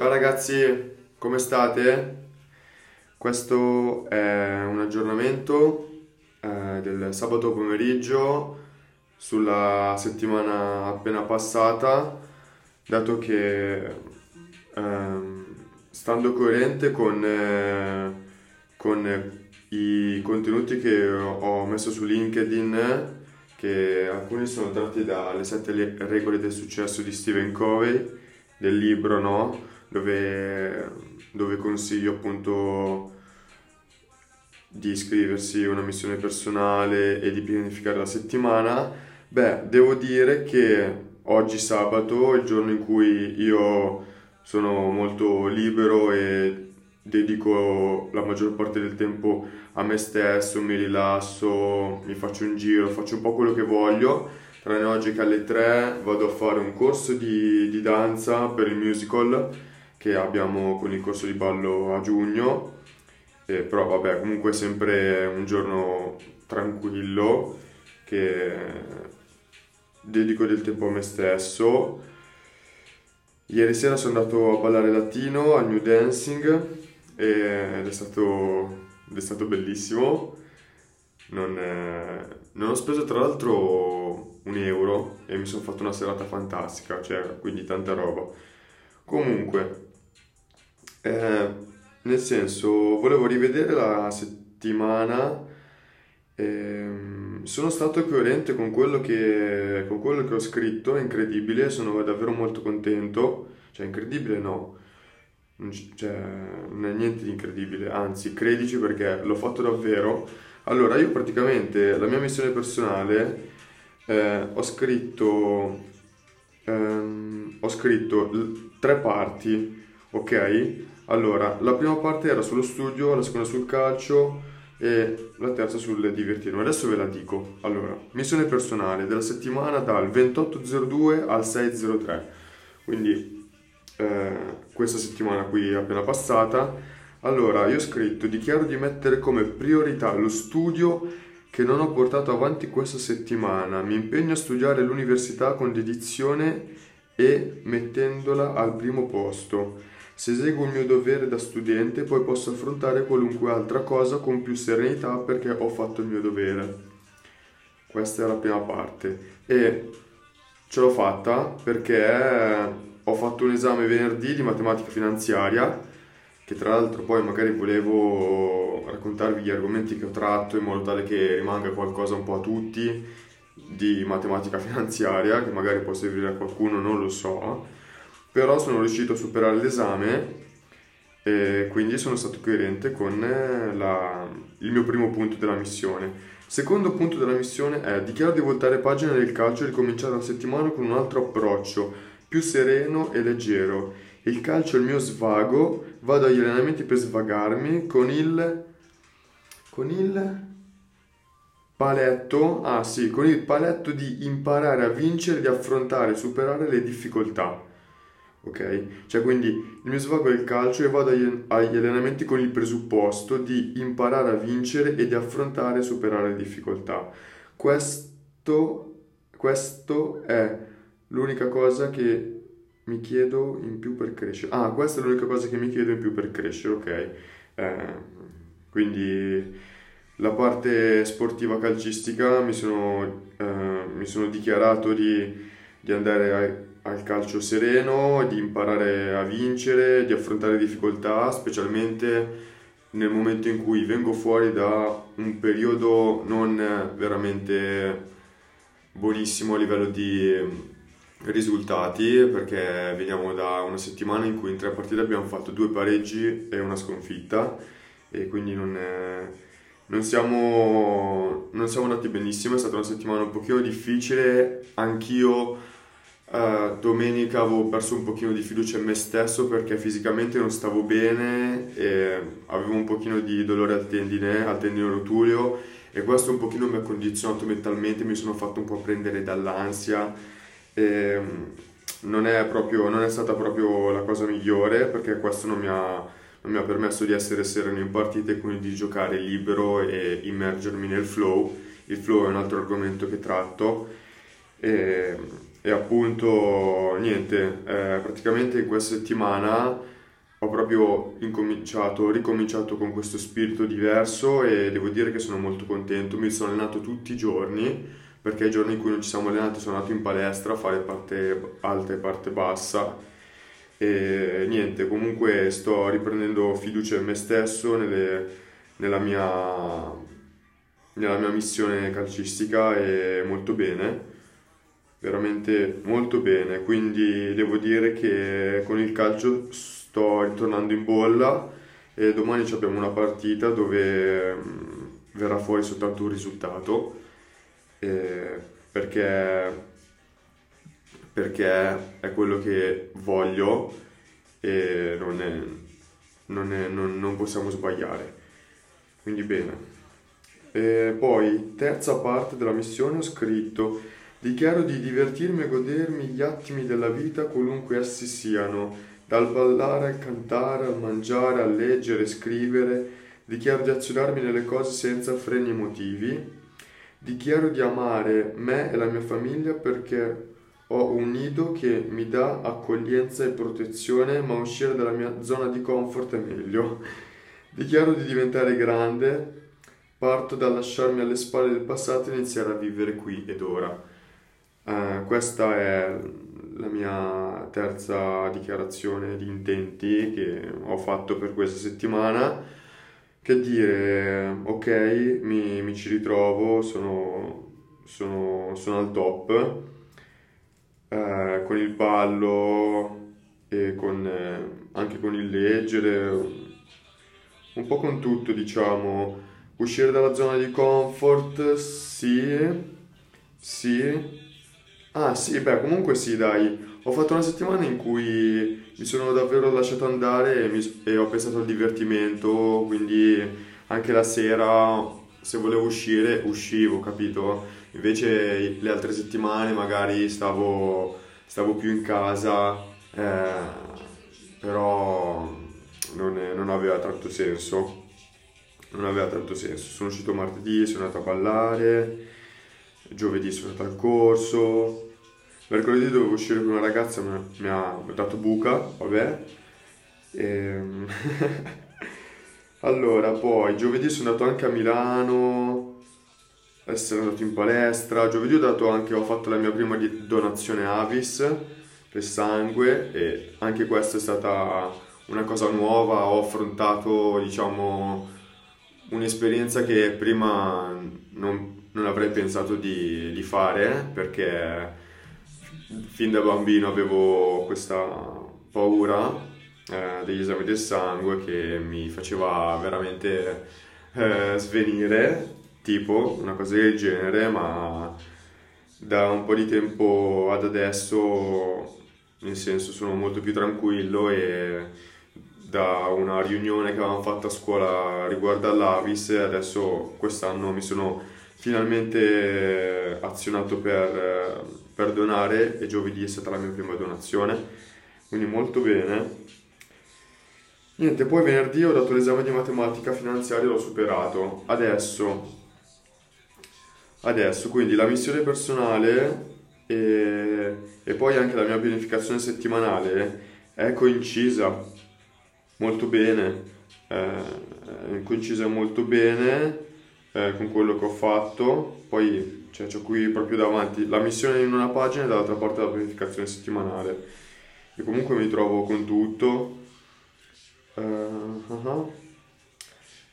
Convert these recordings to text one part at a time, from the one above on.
Ciao ragazzi, come state? Questo è un aggiornamento eh, del sabato pomeriggio sulla settimana appena passata, dato che ehm, stando coerente con, eh, con i contenuti che ho messo su LinkedIn, che alcuni sono tratti dalle sette regole del successo di Stephen Covey, del libro, no? Dove, dove consiglio appunto di iscriversi a una missione personale e di pianificare la settimana, beh, devo dire che oggi sabato, il giorno in cui io sono molto libero e dedico la maggior parte del tempo a me stesso, mi rilasso, mi faccio un giro, faccio un po' quello che voglio. Tranne oggi che alle 3 vado a fare un corso di, di danza per il musical che abbiamo con il corso di ballo a giugno, eh, però vabbè comunque sempre un giorno tranquillo che dedico del tempo a me stesso. Ieri sera sono andato a ballare latino al New Dancing ed è stato, ed è stato bellissimo. Non, eh, non, ho speso tra l'altro un euro e mi sono fatto una serata fantastica, cioè quindi tanta roba. Comunque, eh, nel senso, volevo rivedere la settimana. Ehm, sono stato coerente con quello che, con quello che ho scritto, è incredibile, sono davvero molto contento. Cioè, incredibile no, cioè, non è niente di incredibile, anzi, credici perché l'ho fatto davvero. Allora, io praticamente la mia missione personale eh, ho scritto, ehm, ho scritto l- tre parti, ok? Allora, la prima parte era sullo studio, la seconda sul calcio e la terza sul divertirmi. Adesso ve la dico. Allora, missione personale della settimana dal 28.02 al 6.03. Quindi eh, questa settimana qui appena passata. Allora, io ho scritto, dichiaro di mettere come priorità lo studio che non ho portato avanti questa settimana. Mi impegno a studiare l'università con dedizione e mettendola al primo posto. Se eseguo il mio dovere da studente, poi posso affrontare qualunque altra cosa con più serenità perché ho fatto il mio dovere. Questa è la prima parte. E ce l'ho fatta perché ho fatto un esame venerdì di matematica finanziaria, che tra l'altro poi magari volevo raccontarvi gli argomenti che ho tratto in modo tale che rimanga qualcosa un po' a tutti di matematica finanziaria, che magari può servire a qualcuno, non lo so però sono riuscito a superare l'esame e quindi sono stato coerente con eh, la, il mio primo punto della missione. Secondo punto della missione è dichiaro di voltare pagina nel calcio e ricominciare la settimana con un altro approccio, più sereno e leggero. Il calcio è il mio svago, vado agli allenamenti per svagarmi con il... con il paletto, ah sì, con il paletto di imparare a vincere, di affrontare e superare le difficoltà ok? Cioè quindi il mio svago è il calcio e vado agli, agli, allenamenti con il presupposto di imparare a vincere e di affrontare e superare le difficoltà. Questo, questo è l'unica cosa che mi chiedo in più per crescere. Ah, questa è l'unica cosa che mi chiedo in più per crescere, ok? Eh, quindi la parte sportiva calcistica mi sono, eh, mi sono dichiarato di, di andare a al calcio sereno, di imparare a vincere, di affrontare difficoltà, specialmente nel momento in cui vengo fuori da un periodo non veramente buonissimo a livello di risultati, perché veniamo da una settimana in cui in tre partite abbiamo fatto due pareggi e una sconfitta e quindi non, è, non, siamo, non siamo andati benissimo, è stata una settimana un pochino difficile, anch'io Uh, domenica avevo perso un pochino di fiducia in me stesso perché fisicamente non stavo bene e avevo un pochino di dolore al tendine, al tendine rotuleo e questo un pochino mi ha condizionato mentalmente, mi sono fatto un po' prendere dall'ansia e mm, non è, proprio, non è stata proprio la cosa migliore perché questo non mi, ha, non mi ha permesso di essere sereno in partita e quindi di giocare libero e immergermi nel flow. Il flow è un altro argomento che tratto. E, e appunto niente, eh, praticamente in questa settimana ho proprio incominciato, ricominciato con questo spirito diverso e devo dire che sono molto contento, mi sono allenato tutti i giorni perché i giorni in cui non ci siamo allenati sono andato in palestra a fare parte alta e parte bassa. E niente, comunque sto riprendendo fiducia in me stesso, nelle, nella, mia, nella mia missione calcistica e molto bene veramente molto bene, quindi devo dire che con il calcio sto ritornando in bolla e domani abbiamo una partita dove mm, verrà fuori soltanto un risultato eh, perché, perché è quello che voglio e non, è, non, è, non, non possiamo sbagliare. Quindi bene. E poi, terza parte della missione, ho scritto Dichiaro di divertirmi e godermi gli attimi della vita qualunque essi siano, dal ballare al cantare, al mangiare, al leggere, scrivere. Dichiaro di azionarmi nelle cose senza freni emotivi. Dichiaro di amare me e la mia famiglia perché ho un nido che mi dà accoglienza e protezione, ma uscire dalla mia zona di comfort è meglio. Dichiaro di diventare grande, parto dal lasciarmi alle spalle del passato e iniziare a vivere qui ed ora. Uh, questa è la mia terza dichiarazione di intenti che ho fatto per questa settimana. Che dire, ok, mi, mi ci ritrovo, sono, sono, sono al top uh, con il ballo e con, eh, anche con il leggere, un po' con tutto, diciamo. Uscire dalla zona di comfort, sì, sì, Ah sì, beh, comunque sì, dai. Ho fatto una settimana in cui mi sono davvero lasciato andare e, mi- e ho pensato al divertimento, quindi anche la sera, se volevo uscire, uscivo, capito? Invece le altre settimane magari stavo, stavo più in casa, eh, però non, non aveva tanto senso. Non aveva tanto senso. Sono uscito martedì, sono andato a ballare giovedì sono andato al corso, mercoledì dovevo uscire con una ragazza, mi, mi ha dato buca, vabbè. E... Ehm, allora, poi giovedì sono andato anche a Milano, essere andato in palestra, giovedì ho, anche, ho fatto la mia prima donazione Avis per sangue e anche questa è stata una cosa nuova, ho affrontato diciamo un'esperienza che prima non, non avrei pensato di, di fare perché fin da bambino avevo questa paura eh, degli esami del sangue che mi faceva veramente eh, svenire, tipo una cosa del genere, ma da un po' di tempo ad adesso, nel senso, sono molto più tranquillo e da una riunione che avevamo fatto a scuola riguardo all'Avis, adesso quest'anno mi sono finalmente azionato per, per donare e giovedì è stata la mia prima donazione, quindi molto bene. Niente, poi venerdì ho dato l'esame di matematica finanziaria e l'ho superato. Adesso, adesso quindi la missione personale e, e poi anche la mia pianificazione settimanale è coincisa molto bene, eh, coincisa molto bene eh, con quello che ho fatto. Poi cioè, ho qui proprio davanti la missione in una pagina e dall'altra parte la pianificazione settimanale. E comunque mi trovo con tutto. Uh, uh-huh.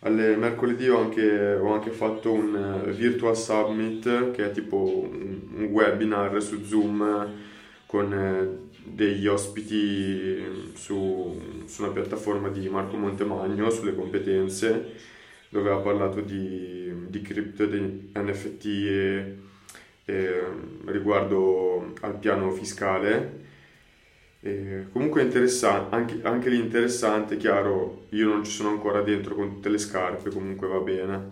Alle mercoledì ho anche, ho anche fatto un uh, Virtual Summit che è tipo un, un webinar su Zoom con uh, degli ospiti su, su una piattaforma di Marco Montemagno sulle competenze dove ha parlato di, di cripto di NFT e, e, riguardo al piano fiscale. E comunque interessante, anche, anche lì interessante, chiaro, io non ci sono ancora dentro con tutte le scarpe, comunque va bene.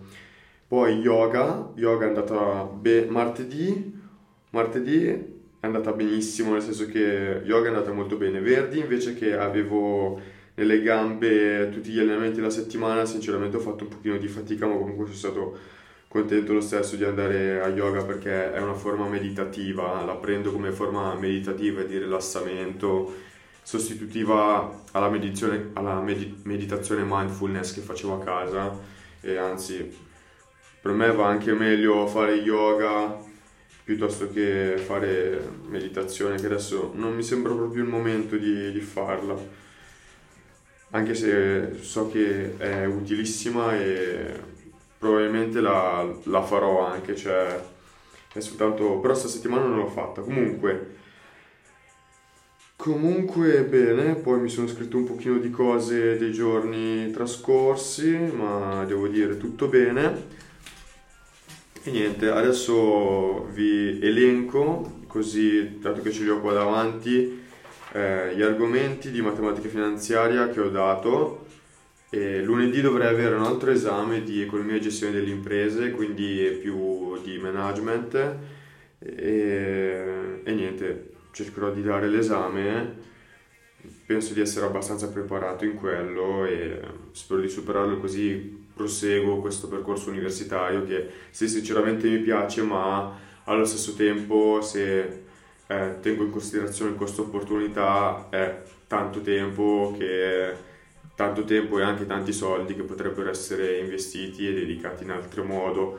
Poi yoga, yoga è andata be- martedì, martedì è andata benissimo, nel senso che yoga è andata molto bene. Verdi invece che avevo nelle gambe tutti gli allenamenti della settimana, sinceramente ho fatto un pochino di fatica, ma comunque sono stato contento lo stesso di andare a yoga perché è una forma meditativa, la prendo come forma meditativa e di rilassamento, sostitutiva alla, alla med- meditazione mindfulness che facevo a casa. E anzi per me va anche meglio fare yoga piuttosto che fare meditazione che adesso non mi sembra proprio il momento di, di farla anche se so che è utilissima e probabilmente la, la farò anche, cioè è soltanto, però questa settimana non l'ho fatta. Comunque, comunque bene, poi mi sono scritto un pochino di cose dei giorni trascorsi, ma devo dire tutto bene. E niente, adesso vi elenco, così dato che ce li ho qua davanti, eh, gli argomenti di matematica finanziaria che ho dato e lunedì dovrei avere un altro esame di economia e gestione delle imprese, quindi più di management e, e niente, cercherò di dare l'esame, penso di essere abbastanza preparato in quello e spero di superarlo così proseguo questo percorso universitario che sì sinceramente mi piace ma allo stesso tempo se eh, tengo in considerazione costo opportunità è tanto tempo che tanto tempo e anche tanti soldi che potrebbero essere investiti e dedicati in altro modo.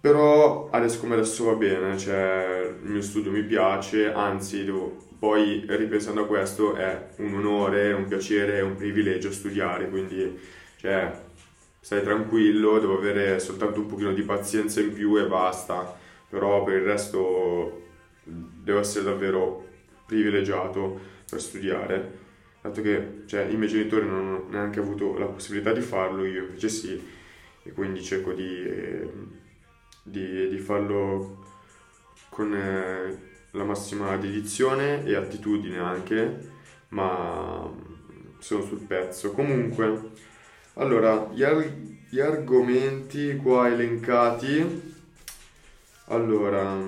Però adesso come adesso va bene, cioè il mio studio mi piace, anzi devo, poi ripensando a questo è un onore, un piacere, un privilegio studiare, quindi cioè, stai tranquillo, devo avere soltanto un pochino di pazienza in più e basta, però per il resto devo essere davvero privilegiato per studiare dato che cioè, i miei genitori non hanno neanche avuto la possibilità di farlo, io invece sì, e quindi cerco di, eh, di, di farlo con eh, la massima dedizione e attitudine anche, ma sono sul pezzo. Comunque, allora, gli, ar- gli argomenti qua elencati, allora,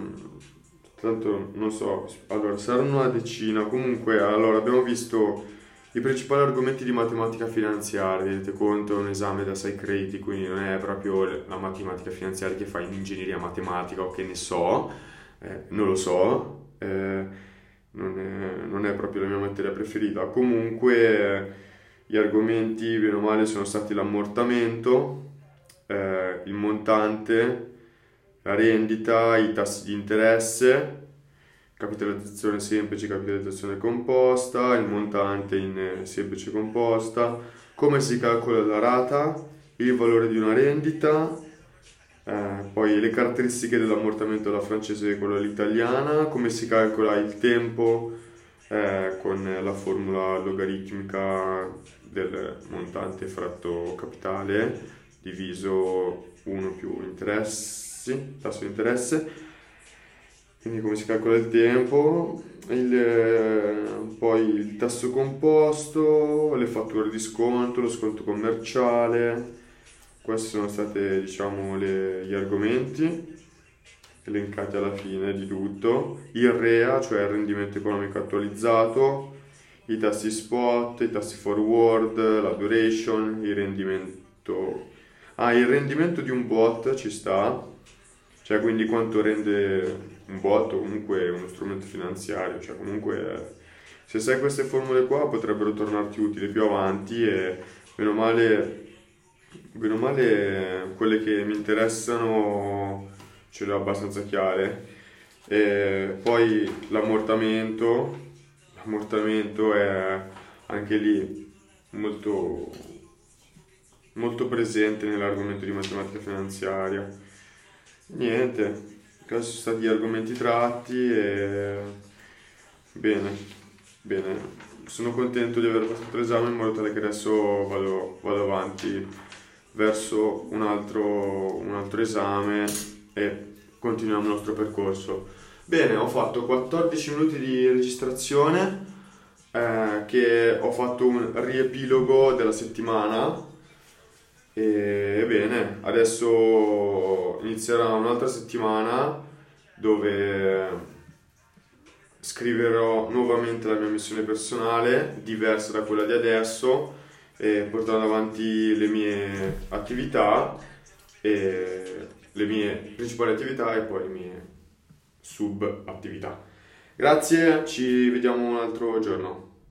tanto non so, allora saranno una decina, comunque, allora abbiamo visto i principali argomenti di matematica finanziaria, tenete conto, è un esame da 6 crediti, quindi non è proprio la matematica finanziaria che fa in ingegneria matematica o che ne so, eh, non lo so, eh, non, è, non, è, proprio la mia materia preferita. Comunque gli argomenti, bene o male, sono stati l'ammortamento, eh, il montante, la rendita, i tassi di interesse, capitalizzazione semplice, capitalizzazione composta, il montante in eh, semplice composta, come si calcola la rata, il valore di una rendita, eh, poi le caratteristiche dell'ammortamento della francese e quella dell'italiana, come si calcola il tempo eh, con la formula logaritmica del montante fratto capitale diviso 1 più interessi, tasso di interesse. Quindi come si calcola il tempo, il, eh, poi il tasso composto, le fatture di sconto, lo sconto commerciale, questi sono stati diciamo gli argomenti elencati alla fine di tutto, il REA, cioè il rendimento economico attualizzato, i tassi spot, i tassi forward, la duration, il rendimento... Ah, il rendimento di un bot ci sta, cioè quindi quanto rende un bot o comunque uno strumento finanziario, cioè comunque se sai queste formule qua potrebbero tornarti utili più avanti e meno male, meno male quelle che mi interessano ce le ho abbastanza chiare. E poi l'ammortamento, l'ammortamento è anche lì molto, molto presente nell'argomento di matematica finanziaria. Niente, questi sono stati gli argomenti tratti e bene, bene. Sono contento di aver passato l'esame in modo tale che adesso vado, vado avanti verso un altro, un altro esame e continuiamo il nostro percorso. Bene, ho fatto 14 minuti di registrazione, eh, che ho fatto un riepilogo della settimana e bene, adesso inizierà un'altra settimana dove scriverò nuovamente la mia missione personale, diversa da quella di adesso, e portando avanti le mie attività le mie principali attività e poi le mie sub attività. Grazie, ci vediamo un altro giorno.